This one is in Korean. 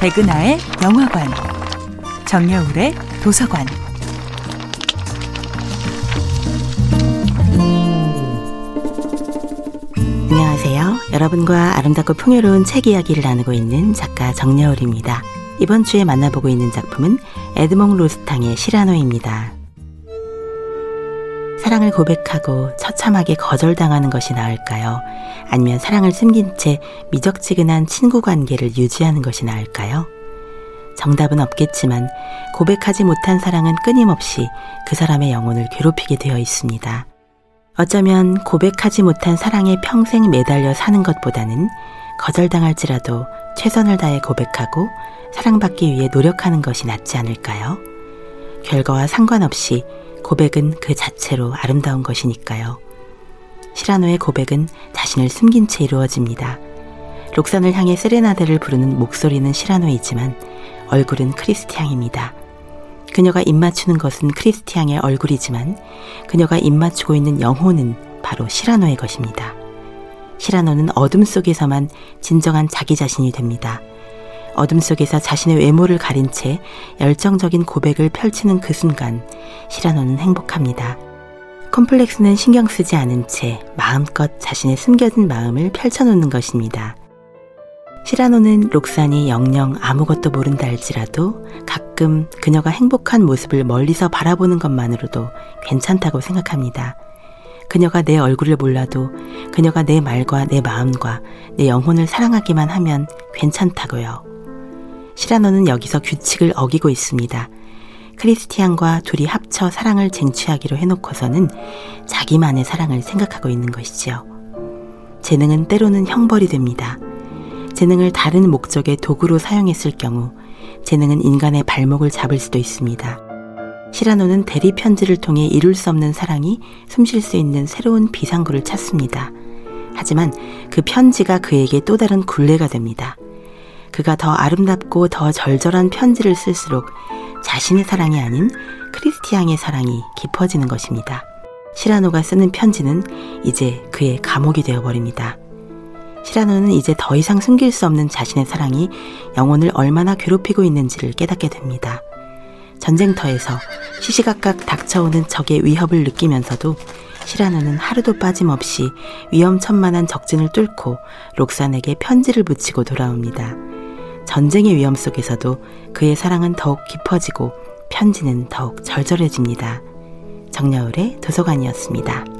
백은하의 영화관, 정여울의 도서관. 안녕하세요. 여러분과 아름답고 풍요로운 책 이야기를 나누고 있는 작가 정여울입니다. 이번 주에 만나보고 있는 작품은 에드몽 로스탕의 시라노입니다. 사랑을 고백하고 처참하게 거절당하는 것이 나을까요? 아니면 사랑을 숨긴 채 미적지근한 친구 관계를 유지하는 것이 나을까요? 정답은 없겠지만 고백하지 못한 사랑은 끊임없이 그 사람의 영혼을 괴롭히게 되어 있습니다. 어쩌면 고백하지 못한 사랑에 평생 매달려 사는 것보다는 거절당할지라도 최선을 다해 고백하고 사랑받기 위해 노력하는 것이 낫지 않을까요? 결과와 상관없이 고백은 그 자체로 아름다운 것이니까요. 시라노의 고백은 자신을 숨긴 채 이루어집니다. 록산을 향해 세레나데를 부르는 목소리는 시라노이지만 얼굴은 크리스티앙입니다. 그녀가 입맞추는 것은 크리스티앙의 얼굴이지만 그녀가 입맞추고 있는 영혼은 바로 시라노의 것입니다. 시라노는 어둠 속에서만 진정한 자기 자신이 됩니다. 어둠 속에서 자신의 외모를 가린 채 열정적인 고백을 펼치는 그 순간 시라노는 행복합니다. 콤플렉스는 신경 쓰지 않은 채 마음껏 자신의 숨겨진 마음을 펼쳐놓는 것입니다. 시라노는 록산이 영영 아무것도 모른다 할지라도 가끔 그녀가 행복한 모습을 멀리서 바라보는 것만으로도 괜찮다고 생각합니다. 그녀가 내 얼굴을 몰라도 그녀가 내 말과 내 마음과 내 영혼을 사랑하기만 하면 괜찮다고요. 시라노는 여기서 규칙을 어기고 있습니다. 크리스티안과 둘이 합쳐 사랑을 쟁취하기로 해놓고서는 자기만의 사랑을 생각하고 있는 것이지요. 재능은 때로는 형벌이 됩니다. 재능을 다른 목적의 도구로 사용했을 경우 재능은 인간의 발목을 잡을 수도 있습니다. 시라노는 대리 편지를 통해 이룰 수 없는 사랑이 숨쉴 수 있는 새로운 비상구를 찾습니다. 하지만 그 편지가 그에게 또 다른 굴레가 됩니다. 그가 더 아름답고 더 절절한 편지를 쓸수록 자신의 사랑이 아닌 크리스티앙의 사랑이 깊어지는 것입니다. 시라노가 쓰는 편지는 이제 그의 감옥이 되어버립니다. 시라노는 이제 더 이상 숨길 수 없는 자신의 사랑이 영혼을 얼마나 괴롭히고 있는지를 깨닫게 됩니다. 전쟁터에서 시시각각 닥쳐오는 적의 위협을 느끼면서도 시라노는 하루도 빠짐없이 위험천만한 적진을 뚫고 록산에게 편지를 붙이고 돌아옵니다. 전쟁의 위험 속에서도 그의 사랑은 더욱 깊어지고 편지는 더욱 절절해집니다. 정여울의 도서관이었습니다.